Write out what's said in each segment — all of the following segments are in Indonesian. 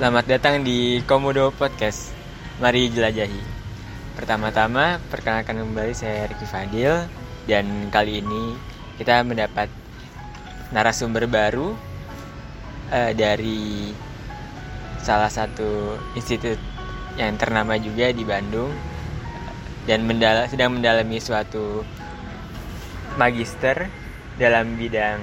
Selamat datang di Komodo Podcast. Mari jelajahi. Pertama-tama, perkenalkan kembali saya Ricky Fadil dan kali ini kita mendapat narasumber baru uh, dari salah satu institut yang ternama juga di Bandung dan mendal sedang mendalami suatu magister dalam bidang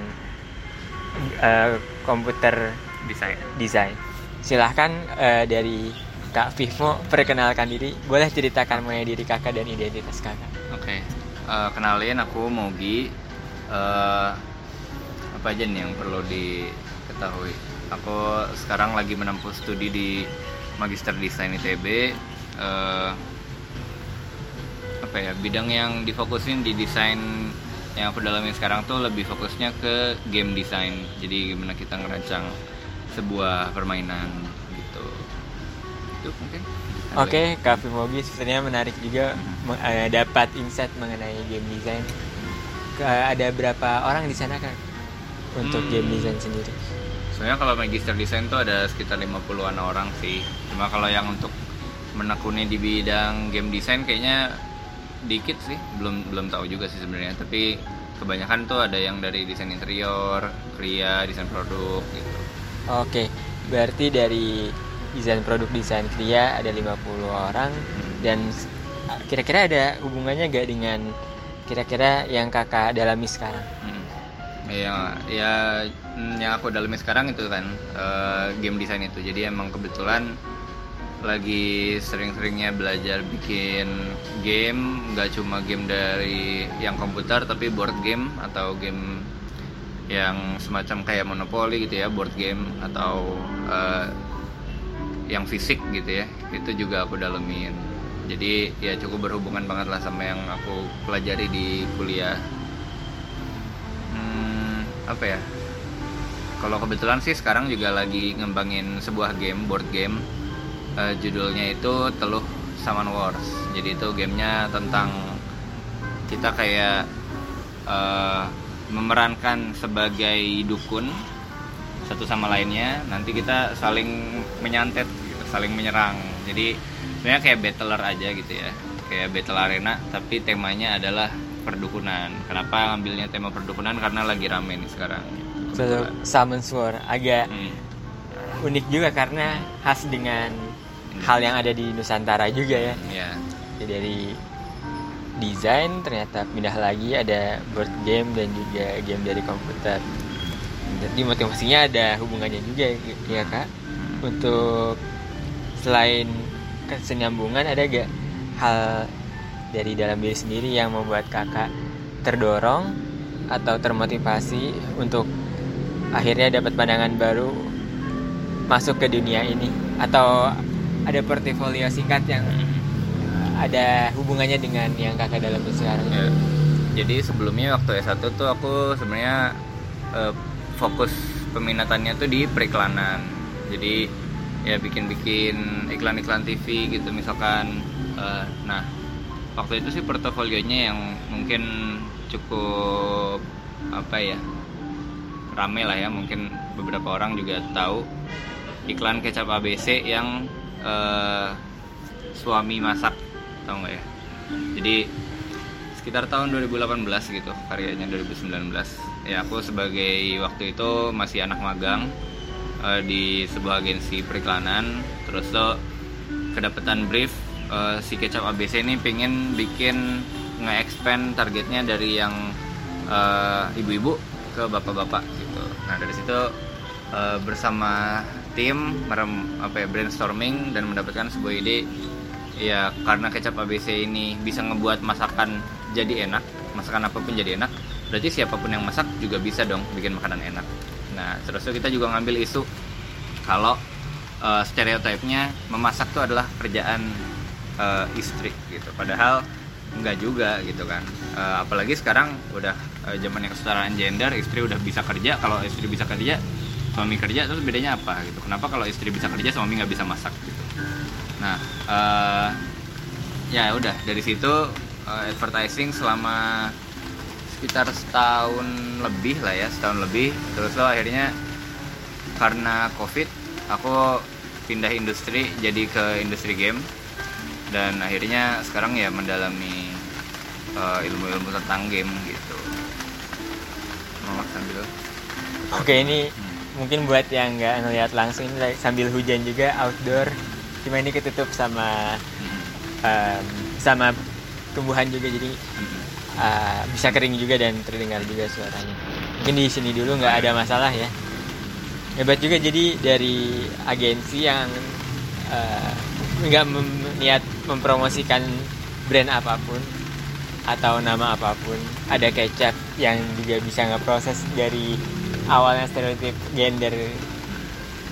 uh, komputer desain desain silahkan uh, dari Kak Vivo perkenalkan diri. Boleh ceritakan mengenai diri kakak dan identitas kakak. Oke. Okay. uh, kenalin aku Mogi. Uh, apa aja nih yang perlu diketahui? Aku sekarang lagi menempuh studi di Magister Desain ITB uh, apa ya bidang yang difokusin di desain yang aku dalami sekarang tuh lebih fokusnya ke game design jadi gimana kita ngerancang sebuah permainan gitu itu mungkin Oke, okay, Cafe Mobi sebenarnya menarik juga uh, dapat insight mengenai game design. Uh, ada berapa orang di sana kan untuk hmm. game design sendiri? Soalnya kalau magister desain tuh ada sekitar 50-an orang sih. Cuma kalau yang untuk menekuni di bidang game design kayaknya dikit sih. Belum belum tahu juga sih sebenarnya. Tapi kebanyakan tuh ada yang dari desain interior, kria, desain produk gitu. Oke, berarti dari desain produk desain kria ada 50 orang hmm. dan kira-kira ada hubungannya gak dengan kira-kira yang kakak dalami sekarang? Hmm. Ya, ya yang aku dalami sekarang itu kan uh, game design itu. Jadi emang kebetulan lagi sering-seringnya belajar bikin game, nggak cuma game dari yang komputer tapi board game atau game yang semacam kayak monopoli gitu ya board game atau uh, yang fisik gitu ya itu juga aku dalemin. Jadi ya cukup berhubungan banget lah sama yang aku pelajari di kuliah. Hmm, apa ya? Kalau kebetulan sih sekarang juga lagi ngembangin sebuah game board game. Uh, judulnya itu Teluh Saman Wars. Jadi itu gamenya tentang kita kayak uh, memerankan sebagai dukun satu sama lainnya nanti kita saling menyantet gitu, saling menyerang jadi sebenarnya kayak battler aja gitu ya kayak battle arena tapi temanya adalah perdukunan kenapa ngambilnya tema perdukunan karena lagi rame nih sekarang so, Summon Sword agak hmm. unik juga karena khas dengan hmm. hal yang ada di Nusantara juga ya yeah. jadi dari desain ternyata pindah lagi ada board game dan juga game dari komputer. Jadi motivasinya ada hubungannya juga ya kak. Untuk selain kesenyambungan ada gak hal dari dalam diri sendiri yang membuat kakak terdorong atau termotivasi untuk akhirnya dapat pandangan baru masuk ke dunia ini? Atau ada portofolio singkat yang ada hubungannya dengan yang kakak dalam sekarang ya. jadi sebelumnya waktu S1 tuh aku sebenarnya uh, fokus peminatannya tuh di periklanan. Jadi ya bikin-bikin iklan-iklan TV gitu misalkan. Uh, nah waktu itu sih portofolionya yang mungkin cukup apa ya rame lah ya. Mungkin beberapa orang juga tahu iklan kecap ABC yang uh, suami masak tau nggak ya? Jadi sekitar tahun 2018 gitu karyanya 2019 ya aku sebagai waktu itu masih anak magang uh, di sebuah agensi periklanan. Terus tuh kedapatan brief uh, si kecap ABC ini pengen bikin nge-expand targetnya dari yang uh, ibu-ibu ke bapak-bapak gitu. Nah dari situ uh, bersama tim merem apa ya brainstorming dan mendapatkan sebuah ide ya karena kecap ABC ini bisa ngebuat masakan jadi enak masakan apa pun jadi enak berarti siapa pun yang masak juga bisa dong bikin makanan enak. Nah terus kita juga ngambil isu kalau uh, stereotipnya memasak itu adalah kerjaan uh, istri gitu. Padahal enggak juga gitu kan. Uh, apalagi sekarang udah uh, zaman yang kesetaraan gender istri udah bisa kerja kalau istri bisa kerja suami kerja terus bedanya apa gitu? Kenapa kalau istri bisa kerja suami nggak bisa masak gitu nah uh, ya udah dari situ uh, advertising selama sekitar setahun lebih lah ya setahun lebih. Terus lo akhirnya karena covid aku pindah industri jadi ke industri game. Dan akhirnya sekarang ya mendalami uh, ilmu-ilmu tentang game gitu. Mau sambil oke ini mungkin buat yang nggak ngeliat langsung ini sambil hujan juga outdoor cuma ini ketutup sama um, sama tumbuhan juga jadi uh, bisa kering juga dan terdengar juga suaranya. Mungkin di sini dulu nggak ada masalah ya. Hebat juga jadi dari agensi yang uh, nggak mem niat mempromosikan brand apa pun atau nama apa pun ada kecap yang juga bisa ngeproses dari awalnya stereotip gender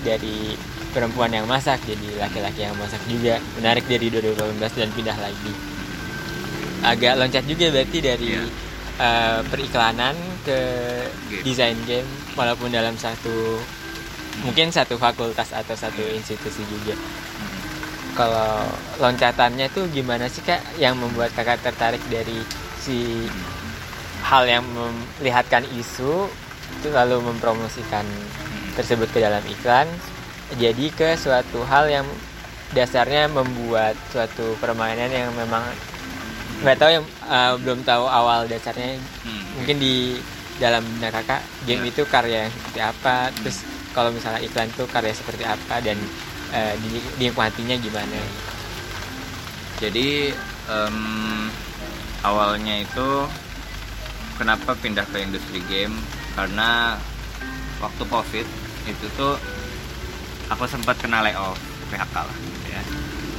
dari perempuan yang masak jadi laki-laki yang masak juga menarik dari 2018 dan pindah lagi agak loncat juga berarti dari yeah. Iya. uh, periklanan ke game. desain game walaupun dalam satu mungkin satu fakultas atau satu institusi juga hmm. kalau loncatannya tuh gimana sih kak yang membuat kakak tertarik dari si hal yang melihatkan isu itu lalu mempromosikan tersebut ke dalam iklan jadi ke suatu hal yang dasarnya membuat suatu permainan yang memang nggak tahu yang uh, belum tahu awal dasarnya hmm. mungkin di dalam benak kakak game yeah. itu karya yang seperti apa hmm. terus kalau misalnya iklan tuh karya seperti apa dan uh, di, dinikmatinya gimana jadi um, awalnya itu kenapa pindah ke industri game karena waktu covid itu tuh aku sempat kena layoff PHK lah gitu ya.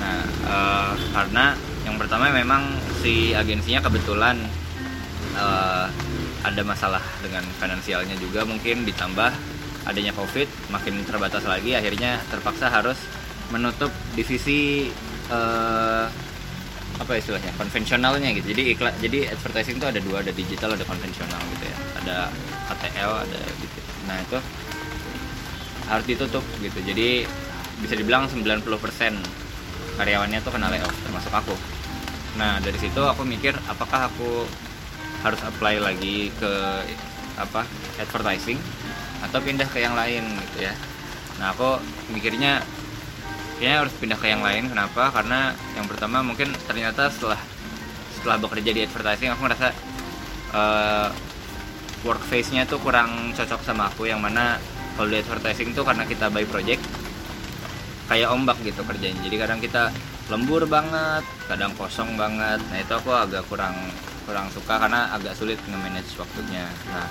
Nah uh, karena yang pertama memang si agensinya kebetulan uh, ada masalah dengan finansialnya juga mungkin ditambah adanya covid makin terbatas lagi akhirnya terpaksa harus menutup divisi uh, apa istilahnya konvensionalnya gitu. Jadi iklan jadi advertising itu ada dua ada digital ada konvensional gitu ya. Ada ATL ada gitu. Nah itu harus ditutup gitu. Jadi bisa dibilang 90% karyawannya tuh kena layoff termasuk aku. Nah dari situ aku mikir apakah aku harus apply lagi ke apa advertising atau pindah ke yang lain gitu ya. Nah aku mikirnya kayaknya harus pindah ke yang lain. Kenapa? Karena yang pertama mungkin ternyata setelah setelah bekerja di advertising aku ngerasa uh, work phase nya tuh kurang cocok sama aku yang mana kalau di advertising tuh karena kita by project kayak ombak gitu kerjanya. Jadi kadang kita lembur banget kadang kosong banget. Nah itu aku agak kurang kurang suka karena agak sulit nge-manage waktunya. Nah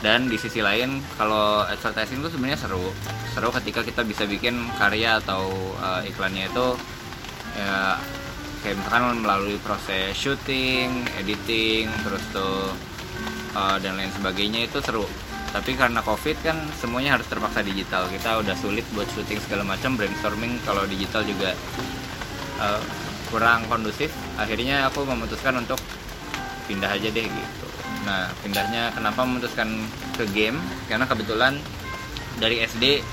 dan di sisi lain kalau advertising itu sebenarnya seru. Seru ketika kita bisa bikin karya atau uh, iklannya itu ya kayak misalkan melalui proses shooting editing terus tuh uh, dan lain sebagainya itu seru tapi karena covid kan semuanya harus terpaksa digital kita udah sulit buat syuting segala macam brainstorming kalau digital juga uh, kurang kondusif akhirnya aku memutuskan untuk pindah aja deh gitu Nah, pindahnya kenapa memutuskan ke game? Karena kebetulan dari SD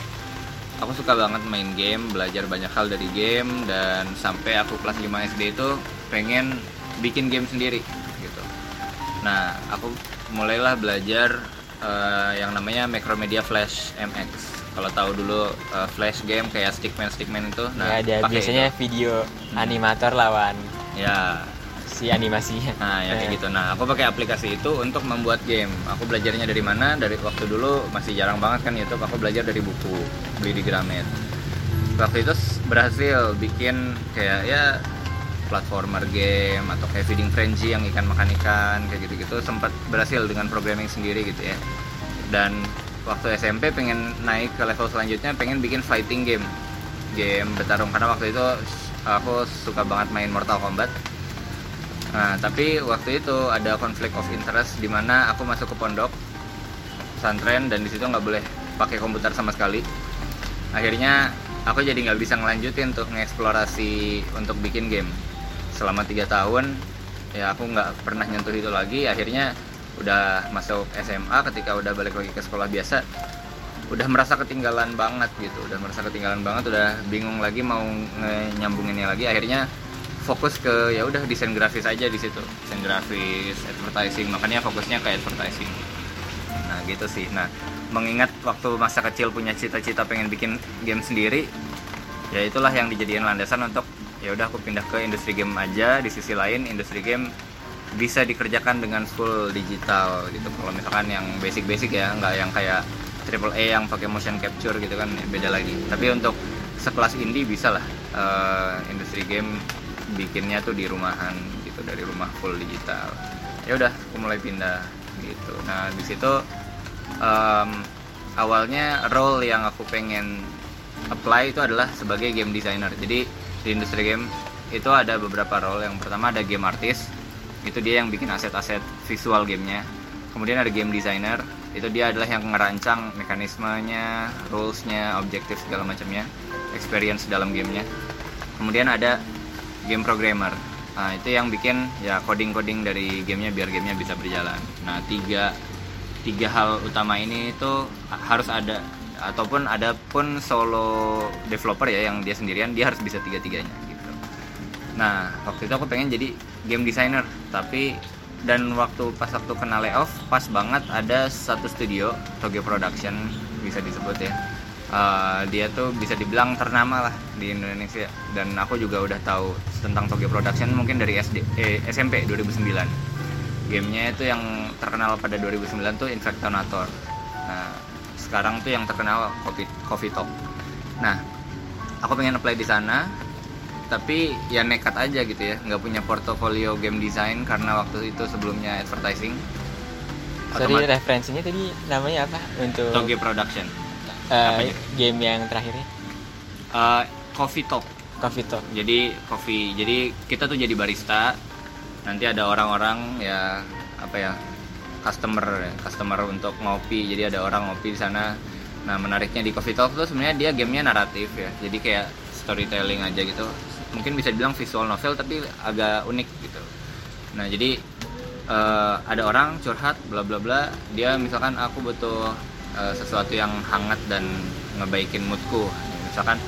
aku suka banget main game, belajar banyak hal dari game dan sampai aku kelas 5 SD itu pengen bikin game sendiri gitu. Nah, aku mulailah belajar uh, yang namanya Macromedia Flash MX. Kalau tahu dulu uh, Flash game kayak Stickman Stickman itu, nah ya, ada biasanya itu. video hmm. animator lawan ya si animasinya. Nah, ya kayak gitu. Nah, aku pakai aplikasi itu untuk membuat game. Aku belajarnya dari mana? Dari waktu dulu masih jarang banget kan YouTube. Aku belajar dari buku, beli di Gramet. Waktu itu berhasil bikin kayak ya platformer game atau kayak feeding frenzy yang ikan makan ikan kayak gitu-gitu sempat berhasil dengan programming sendiri gitu ya. Dan waktu SMP pengen naik ke level selanjutnya pengen bikin fighting game game bertarung karena waktu itu aku suka banget main Mortal Kombat Nah, tapi waktu itu ada konflik of interest di mana aku masuk ke pondok pesantren dan di situ nggak boleh pakai komputer sama sekali. Akhirnya aku jadi nggak bisa ngelanjutin untuk mengeksplorasi untuk bikin game selama tiga tahun. Ya aku nggak pernah nyentuh itu lagi. Akhirnya udah masuk SMA ketika udah balik lagi ke sekolah biasa udah merasa ketinggalan banget gitu. Udah merasa ketinggalan banget udah bingung lagi mau nyambunginnya lagi. Akhirnya fokus ke ya udah desain grafis aja di situ. Desain grafis advertising. Makanya fokusnya ke advertising. Nah gitu sih. Nah mengingat waktu masa kecil punya cita-cita pengen bikin game sendiri ya itulah yang dijadikan landasan untuk ya udah aku pindah ke industri game aja. Di sisi lain industri game bisa dikerjakan dengan full digital gitu. Kalau misalkan yang basic-basic ya nggak yang kayak triple A yang pakai motion capture gitu kan beda lagi. Tapi untuk sekelas indie bisa lah uh, industri game bikinnya tuh di rumahan gitu dari rumah full digital. Ya udah aku mulai pindah gitu. Nah di situ um, awalnya role yang aku pengen apply itu adalah sebagai game designer. Jadi di industri game itu ada beberapa role. Yang pertama ada game artist itu dia yang bikin aset-aset visual gamenya. Kemudian ada game designer itu dia adalah yang ngerancang mekanismenya rulesnya objektif segala macamnya experience dalam gamenya. Kemudian ada game programmer. Nah itu yang bikin ya coding-coding dari gamenya biar gamenya bisa berjalan. Nah tiga tiga hal utama ini itu harus ada ataupun ada pun solo developer ya yang dia sendirian dia harus bisa tiga-tiganya gitu. Nah waktu itu aku pengen jadi game designer tapi dan waktu pas waktu kena layoff pas banget ada satu studio Toge Production bisa disebut ya. Uh, dia tuh bisa dibilang ternama lah di Indonesia. Dan aku juga udah tahu tentang Toge Production mungkin dari SD eh, SMP 2009 gamenya itu yang terkenal pada 2009 tuh Infectonator. Nah sekarang tuh yang terkenal Coffee, Coffee Talk. Nah aku pengen apply di sana tapi ya nekat aja gitu ya. Nggak punya portofolio game design karena waktu itu sebelumnya advertising. Sorry Otomat referensinya tadi namanya apa? Untuk Toge Production. Uh, game yang terakhirnya? Uh, Coffee Talk. Coffee Talk. Jadi coffee. Jadi kita tuh jadi barista. Nanti ada orang-orang ya apa ya customer customer untuk ngopi. Jadi ada orang ngopi di sana. Nah menariknya di Coffee Talk tuh sebenarnya dia gamenya naratif ya. Jadi kayak storytelling aja gitu. Mungkin bisa dibilang visual novel tapi agak unik gitu. Nah jadi uh, ada orang curhat bla bla bla. Dia misalkan aku butuh uh, sesuatu yang hangat dan ngebaikin moodku. Misalkan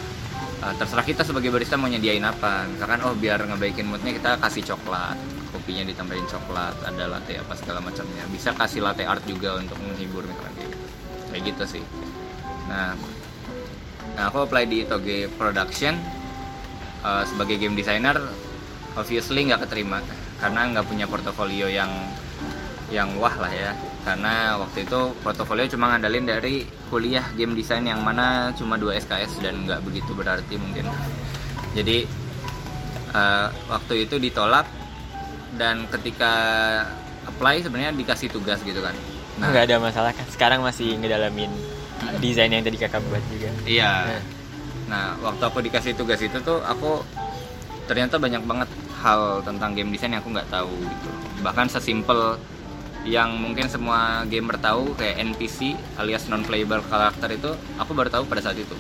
uh, terserah kita sebagai barista mau nyediain apa. Misalkan oh biar ngebaikin moodnya kita kasih coklat kopinya ditambahin coklat ada latte apa segala macamnya. Bisa kasih latte art juga untuk menghibur misalkan gitu. Kayak gitu sih. Nah nah aku apply di Toge Production uh, sebagai game designer obviously nggak keterima karena nggak punya portofolio yang yang wah lah ya. Karena waktu itu portofolio cuma ngandalin dari kuliah game design yang mana cuma dua SKS dan nggak begitu berarti mungkin. Jadi uh, waktu itu ditolak dan ketika apply sebenarnya dikasih tugas gitu kan. Nah. Nggak ada masalah kan? Sekarang masih ngedalamin desain yang tadi kakak buat juga. Iya. Nah. Nah waktu aku dikasih tugas itu tuh aku ternyata banyak banget hal tentang game design yang aku nggak tahu gitu. Bahkan sesimpel yang mungkin semua gamer tahu kayak NPC alias non playable karakter itu aku baru tahu pada saat itu.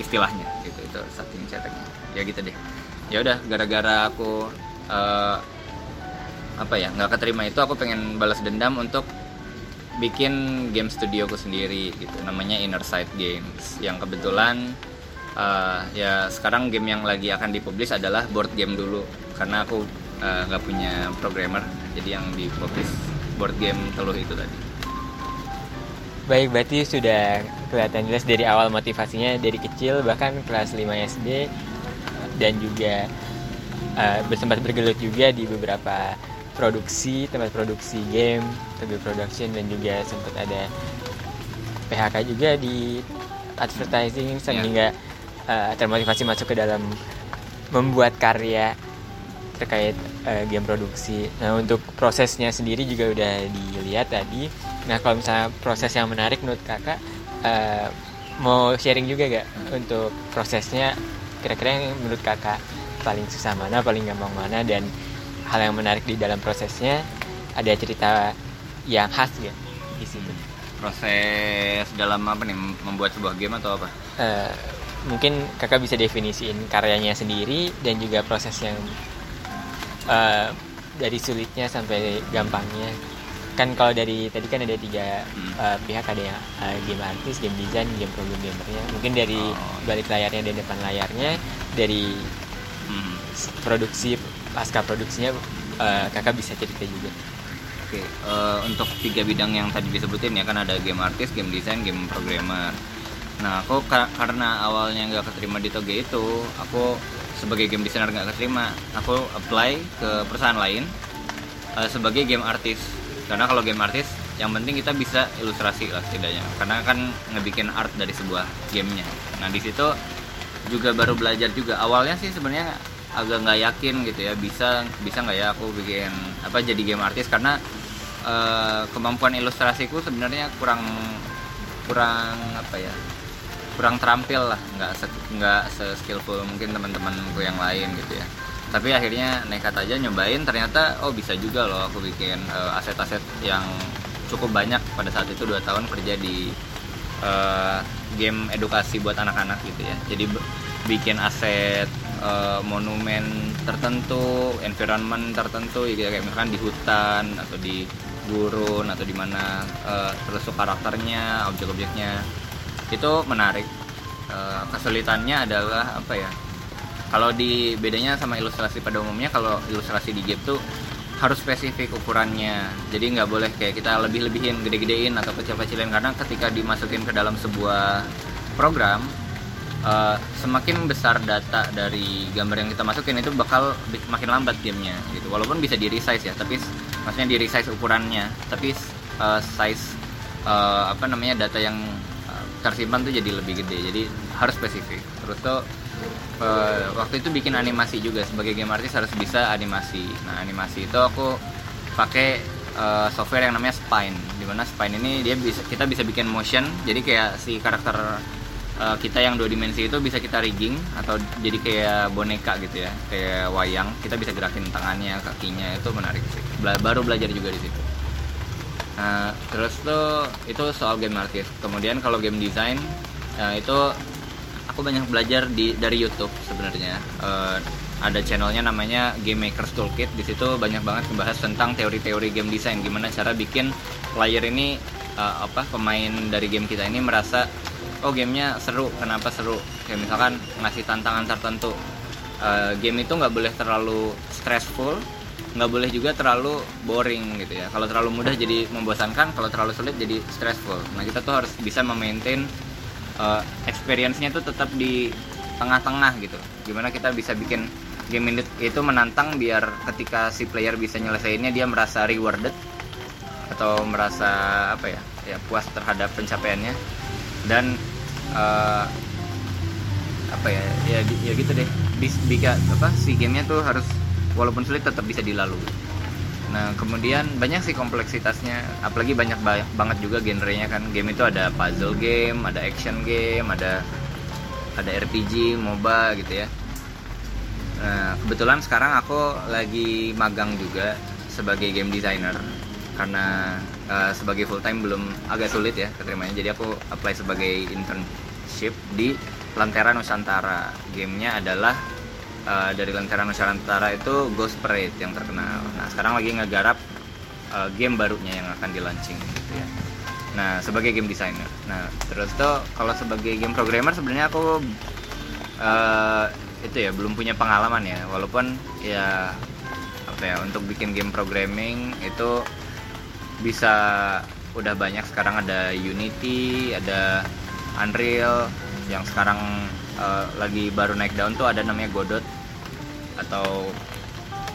Istilahnya gitu. Itu setting cetaknya ya gitu deh. Ya udah gara-gara aku uh, apa ya nggak keterima itu aku pengen balas dendam untuk bikin game studioku sendiri gitu. Namanya Inner Sight Games yang kebetulan uh, ya sekarang game yang lagi akan dipublish adalah board game dulu. Karena aku eh, nggak uh, punya programmer jadi yang dipublish board game teluh itu tadi. Baik berarti sudah kelihatan jelas dari awal motivasinya dari kecil bahkan kelas 5 SD dan juga uh, bersempat bergelut juga di beberapa produksi tempat produksi game, TV production dan juga sempat ada PHK juga di advertising sehingga yeah uh, termotivasi masuk ke dalam membuat karya terkait uh, game produksi. Nah untuk prosesnya sendiri juga udah dilihat tadi. Nah kalau misalnya proses yang menarik menurut kakak uh, mau sharing juga gak untuk prosesnya kira-kira yang menurut kakak paling susah mana, paling gampang mana dan hal yang menarik di dalam prosesnya ada cerita yang khas ya di situ. Proses dalam apa nih membuat sebuah game atau apa? Uh, mungkin kakak bisa definisiin karyanya sendiri dan juga proses yang uh, dari sulitnya sampai gampangnya kan kalau dari tadi kan ada tiga hmm. uh, pihak ada yang uh, game artis, game design, game program gamernya mungkin dari oh. balik layarnya dan depan layarnya dari hmm. produksi pasca produksinya uh, kakak bisa cerita juga. Oke, okay. uh, untuk tiga bidang yang tadi disebutin ya kan ada game artis, game design, game programmer. Nah aku ka- karena awalnya nggak keterima di Toge itu aku sebagai game designer nggak keterima. Aku apply ke perusahaan lain eh, sebagai game artist karena kalau game artist yang penting kita bisa ilustrasi lah setidaknya. Karena kan ngebikin art dari sebuah gamenya. Nah di situ juga baru belajar juga. Awalnya sih sebenarnya agak nggak yakin gitu ya bisa bisa nggak ya aku bikin apa jadi game artist karena eh, kemampuan ilustrasiku sebenarnya kurang kurang apa ya kurang terampil lah. Nggak se nggak se skillful mungkin teman-temanku yang lain gitu ya. Tapi akhirnya nekat aja nyobain ternyata oh bisa juga loh aku bikin eh, aset-aset yang cukup banyak pada saat itu dua tahun kerja di eh, game edukasi buat anak-anak gitu ya. Jadi bikin aset eh, monumen tertentu environment tertentu ya kayak misalkan di hutan atau di gurun atau di mana eh, terus karakternya objek-objeknya. Itu menarik. Eh, kesulitannya adalah apa ya? Kalau di bedanya sama ilustrasi pada umumnya kalau ilustrasi di game tuh harus spesifik ukurannya. Jadi nggak boleh kayak kita lebih-lebihin gede-gedein atau kecil-kecilin karena ketika dimasukin ke dalam sebuah program eh, semakin besar data dari gambar yang kita masukin itu bakal makin lambat gamenya gitu. Walaupun bisa di resize ya tapi maksudnya di resize ukurannya. Tapi eh, size eh, apa namanya data yang tersimpan tuh jadi lebih gede. Jadi harus spesifik. Terus tuh eh, waktu itu bikin animasi juga. Sebagai game artist harus bisa animasi. Nah animasi itu aku pakai eh, software yang namanya Spine. Di mana Spine ini dia bisa kita bisa bikin motion. Jadi kayak si karakter eh, kita yang dua dimensi itu bisa kita rigging atau jadi kayak boneka gitu ya kayak wayang kita bisa gerakin tangannya kakinya itu menarik sih Bela- baru belajar juga di situ Nah, terus tuh itu soal game artist. Kemudian kalau game design nah, itu aku banyak belajar di dari YouTube sebenarnya. Eh, ada channelnya namanya Game Makers Toolkit. Di situ banyak banget membahas tentang teori-teori game design, gimana cara bikin player ini eh, apa pemain dari game kita ini merasa oh gamenya seru. Kenapa seru? Kayak misalkan ngasih tantangan tertentu. Eh, game itu nggak boleh terlalu stressful, nggak boleh juga terlalu boring gitu ya kalau terlalu mudah jadi membosankan kalau terlalu sulit jadi stressful nah kita tuh harus bisa memaintain uh, experience-nya tuh tetap di tengah-tengah gitu gimana kita bisa bikin game ini itu menantang biar ketika si player bisa nyelesainnya dia merasa rewarded atau merasa apa ya ya puas terhadap pencapaiannya dan uh, apa ya ya, ya gitu deh. Bis bika apa si gamenya tuh harus walaupun sulit tetap bisa dilalui. Nah kemudian banyak sih kompleksitasnya apalagi banyak ba- banget juga genrenya kan. Game itu ada puzzle game ada action game ada ada RPG MOBA gitu ya. Nah kebetulan sekarang aku lagi magang juga sebagai game designer. Karena eh, sebagai full time belum agak sulit ya keterimanya. Jadi aku apply sebagai internship di Lentera Nusantara. Gamenya adalah eh, dari Lentera Nusantara itu Ghost Parade yang terkenal. Nah sekarang lagi ngegarap eh, game barunya yang akan di launching gitu ya. Nah sebagai game designer. Nah terus tuh kalau sebagai game programmer sebenarnya aku eh, itu ya belum punya pengalaman ya. Walaupun ya apa ya untuk bikin game programming itu bisa udah banyak. Sekarang ada Unity ada Unreal. Yang sekarang eh, lagi baru naik daun tuh ada namanya Godot atau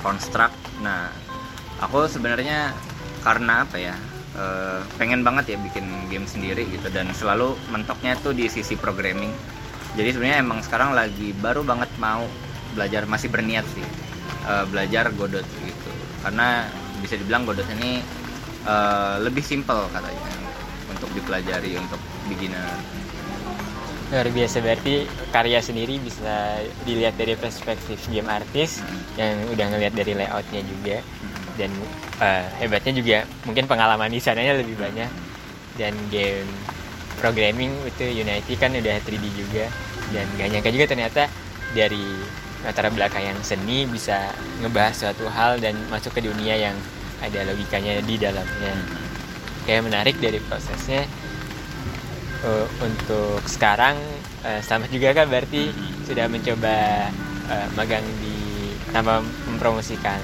Construct. Nah aku sebenarnya karena apa ya eh, pengen banget ya bikin game sendiri gitu. Dan selalu mentoknya tuh di sisi programming. Jadi sebenarnya emang sekarang lagi baru banget mau belajar masih berniat sih eh, belajar Godot gitu. Karena bisa dibilang Godot ini eh, lebih simple katanya untuk dipelajari untuk beginner. Luar biasa berarti karya sendiri bisa dilihat dari perspektif game artis yang udah ngelihat dari layoutnya juga. Dan eh, hebatnya juga mungkin pengalaman di sananya lebih banyak. Dan game programming itu Unity kan udah 3D juga. Dan gak nyangka juga ternyata dari latar belakang yang seni bisa ngebahas suatu hal dan masuk ke dunia yang ada logikanya di dalamnya. Kayak menarik dari prosesnya Eh, untuk sekarang eh, selamat juga kan berarti sudah mencoba eh, magang di tanpa mempromosikan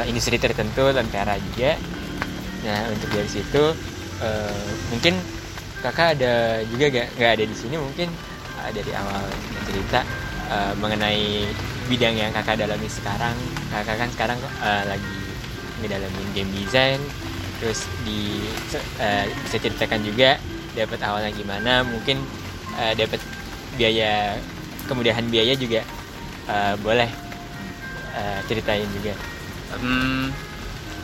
eh, industri tertentu Lentera juga. Nah untuk dari situ eh, mungkin kakak ada juga gak nggak ada di sini mungkin? Uh, dari awal cerita uh, mengenai bidang yang kakak dalami sekarang. Kakak kan sekarang uh, lagi ngedalamin game design. Terus di uh, bisa ceritakan juga dapat awalnya gimana. Mungkin uh, dapat biaya kemudahan biaya juga uh, boleh uh, ceritain juga. Um,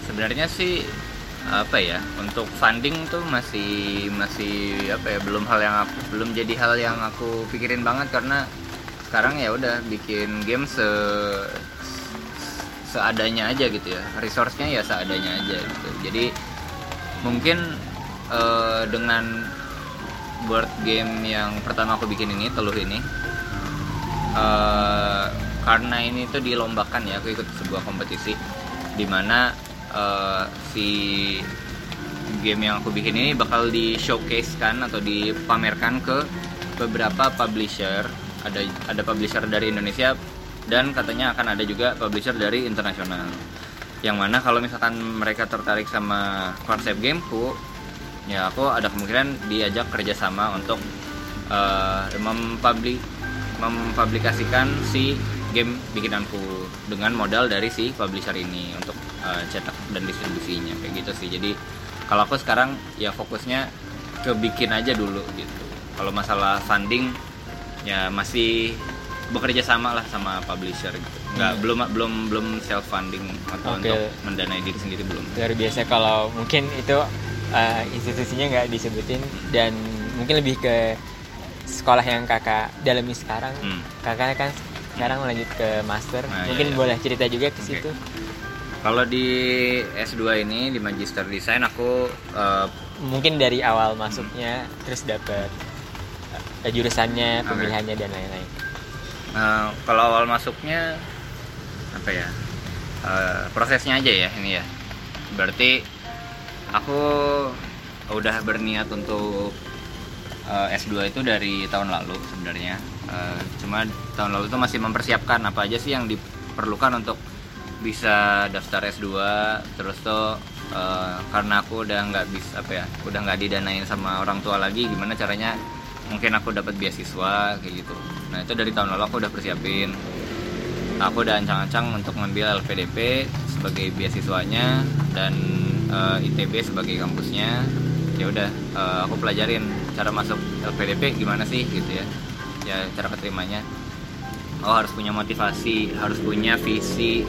sebenarnya sih apa ya untuk funding tuh masih masih apa ya belum hal yang aku, belum jadi hal yang aku pikirin banget. Karena sekarang ya udah bikin game se seadanya aja gitu ya. Resource-nya ya seadanya aja gitu. Jadi mungkin uh, dengan board game yang pertama aku bikin ini teluh ini uh, karena ini tuh dilombakan ya aku ikut sebuah kompetisi di mana uh, si game yang aku bikin ini bakal di showcase kan atau dipamerkan ke beberapa publisher. Ada ada publisher dari Indonesia dan katanya akan ada juga publisher dari internasional. Yang mana kalau misalkan mereka tertarik sama konsep gameku ya aku ada kemungkinan diajak kerjasama untuk uh, mempublik mempublikasikan si game bikinanku dengan modal dari si publisher ini untuk uh, cetak dan distribusinya. Kayak gitu sih. Jadi kalau aku sekarang ya fokusnya ke bikin aja dulu gitu. Kalau masalah funding ya masih bekerja sama lah sama publisher gitu nggak hmm. belum belum belum self funding atau okay. untuk mendanai diri sendiri belum luar biasa kalau mungkin itu uh, institusinya nggak disebutin dan mungkin lebih ke sekolah yang kakak dalami sekarang hmm. kakak kan sekarang lanjut ke master nah, mungkin iya, iya. boleh cerita juga ke okay. situ kalau di S2 ini di Magister Desain aku uh, mungkin dari awal masuknya hmm. terus dapat uh, jurusannya pemilihannya okay. dan lain-lain uh, kalau awal masuknya apa ya uh, prosesnya aja ya ini ya. Berarti aku udah berniat untuk uh, S2 itu dari tahun lalu sebenarnya. Uh, cuma tahun lalu itu masih mempersiapkan apa aja sih yang diperlukan untuk bisa daftar S2 terus tuh uh, karena aku udah nggak bisa apa ya udah nggak didanain sama orang tua lagi gimana caranya mungkin aku dapat beasiswa kayak gitu. Nah itu dari tahun lalu aku udah persiapin. Aku udah ancang-ancang untuk ngambil LPDP sebagai beasiswanya dan uh, ITB sebagai kampusnya. Ya udah uh, aku pelajarin cara masuk LPDP gimana sih gitu ya. Ya cara keterimanya. Oh harus punya motivasi harus punya visi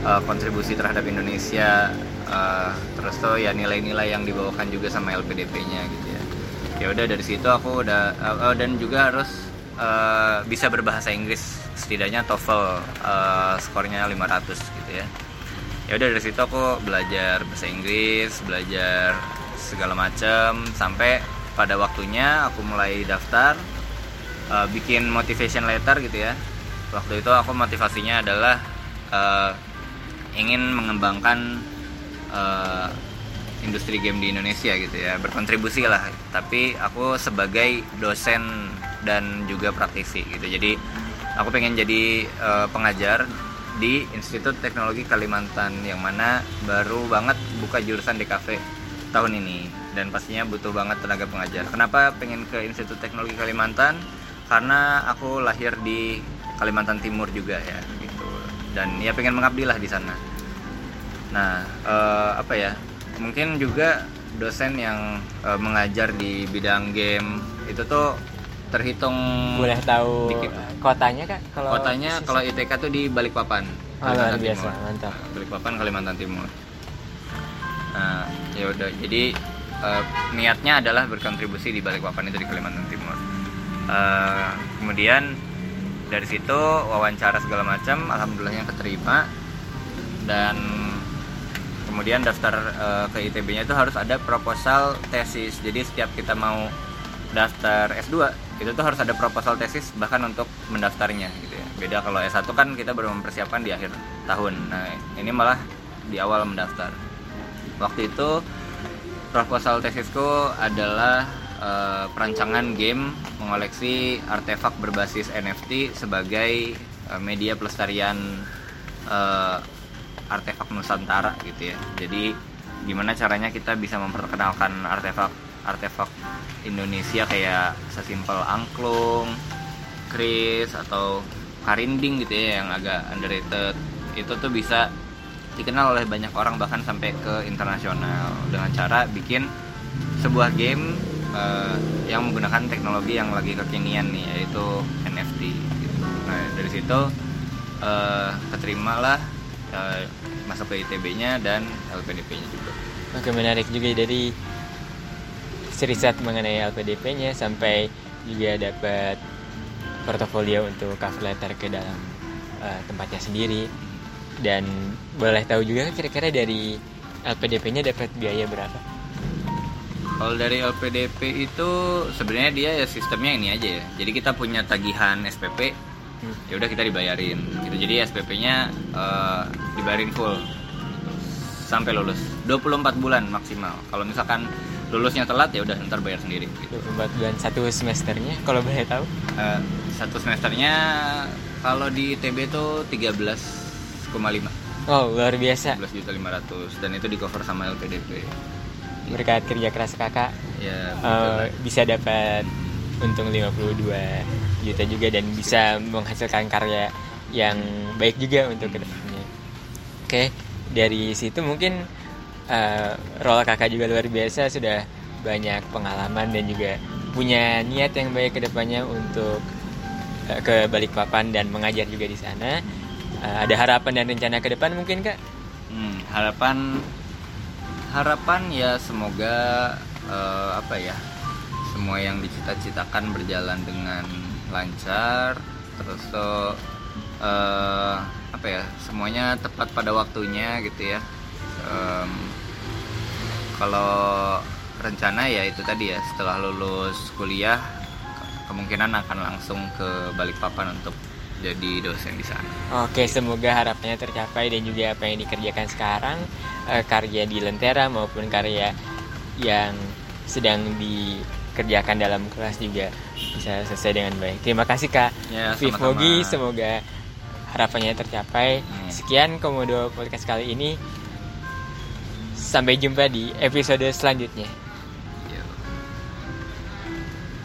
uh, kontribusi terhadap Indonesia. Uh, terus tuh ya nilai-nilai yang dibawakan juga sama LPDP-nya gitu ya udah dari situ aku udah uh, dan juga harus uh, bisa berbahasa Inggris. Setidaknya TOEFL uh, skornya 500 gitu ya. Ya udah dari situ aku belajar bahasa Inggris belajar segala macam sampai pada waktunya aku mulai daftar uh, bikin motivation letter gitu ya. Waktu itu aku motivasinya adalah uh, ingin mengembangkan uh, industri game di Indonesia gitu ya berkontribusi lah. Tapi aku sebagai dosen dan juga praktisi gitu. Jadi aku pengen jadi uh, pengajar di Institut Teknologi Kalimantan yang mana baru banget buka jurusan DKV tahun ini. Dan pastinya butuh banget tenaga pengajar. Kenapa pengen ke Institut Teknologi Kalimantan? Karena aku lahir di Kalimantan Timur juga ya gitu. Dan ya pengen mengabdi lah di sana. Nah uh, apa ya mungkin juga dosen yang uh, mengajar di bidang game itu tuh terhitung boleh tahu dikit. kotanya kak? Kalau kotanya kalau ITK tuh di Balikpapan oh, Kalimantan biasa. Timur. mantap. Balikpapan Kalimantan Timur. Nah ya udah. Jadi uh, niatnya adalah berkontribusi di Balikpapan itu di Kalimantan Timur. Uh, kemudian dari situ wawancara segala macam alhamdulillahnya keterima. Dan kemudian daftar uh, ke ITB-nya itu harus ada proposal tesis. Jadi setiap kita mau daftar S2 itu tuh harus ada proposal tesis bahkan untuk mendaftarnya gitu ya. Beda kalau S1 kan kita baru mempersiapkan di akhir tahun. Nah ini malah di awal mendaftar. Waktu itu proposal tesisku adalah uh, perancangan game mengoleksi artefak berbasis NFT sebagai uh, media pelestarian artefak Nusantara gitu ya. Jadi gimana caranya kita bisa memperkenalkan artefak artefak Indonesia kayak sesimpel angklung, kris atau karinding gitu ya yang agak underrated itu tuh bisa dikenal oleh banyak orang bahkan sampai ke internasional dengan cara bikin sebuah game uh, yang menggunakan teknologi yang lagi kekinian nih yaitu NFT gitu. Nah dari situ uh, keterimalah uh, masuk ke ITB-nya dan LPDP-nya juga. Oke menarik juga dari riset mengenai LPDP-nya sampai juga dapat portofolio untuk cover letter ke dalam uh, tempatnya sendiri dan boleh tahu juga kira-kira dari LPDP-nya dapat biaya berapa? Kalau dari LPDP itu sebenarnya dia ya sistemnya ini aja ya. Jadi kita punya tagihan SPP. Ya udah kita dibayarin. Gitu. Jadi SPP-nya uh, dibayarin full sampai lulus. 24 bulan maksimal. Kalau misalkan lulusnya telat ya udah ntar bayar sendiri gitu. 24 bulan satu semesternya kalau boleh tahu? Uh, satu semesternya kalau di TB itu 13,5 Oh luar biasa 11 juta 500 dan itu di cover sama LPDP berkat kerja keras kakak ya, uh, bisa dapat untung 52 juta juga dan bisa menghasilkan karya yang baik juga untuk ke depannya oke dari situ mungkin uh, role kakak juga luar biasa sudah banyak pengalaman dan juga punya niat yang baik ke depannya untuk uh, ke Balikpapan dan mengajar juga di sana. Uh, ada harapan dan rencana ke depan mungkin kak? Hmm, harapan harapan ya semoga uh, apa ya semua yang dicita-citakan berjalan dengan lancar terus so, uh, apa ya semuanya tepat pada waktunya gitu ya um, kalau rencana ya itu tadi ya setelah lulus kuliah kemungkinan akan langsung ke Balikpapan untuk jadi dosen di sana. Oke, semoga harapannya tercapai dan juga apa yang dikerjakan sekarang uh, karya di Lentera maupun karya yang sedang dikerjakan dalam kelas juga bisa selesai dengan baik. Terima kasih Kak ya, Mogi, semoga harapannya tercapai. Hmm. Sekian Komodo podcast kali ini. Sampai jumpa di episode selanjutnya.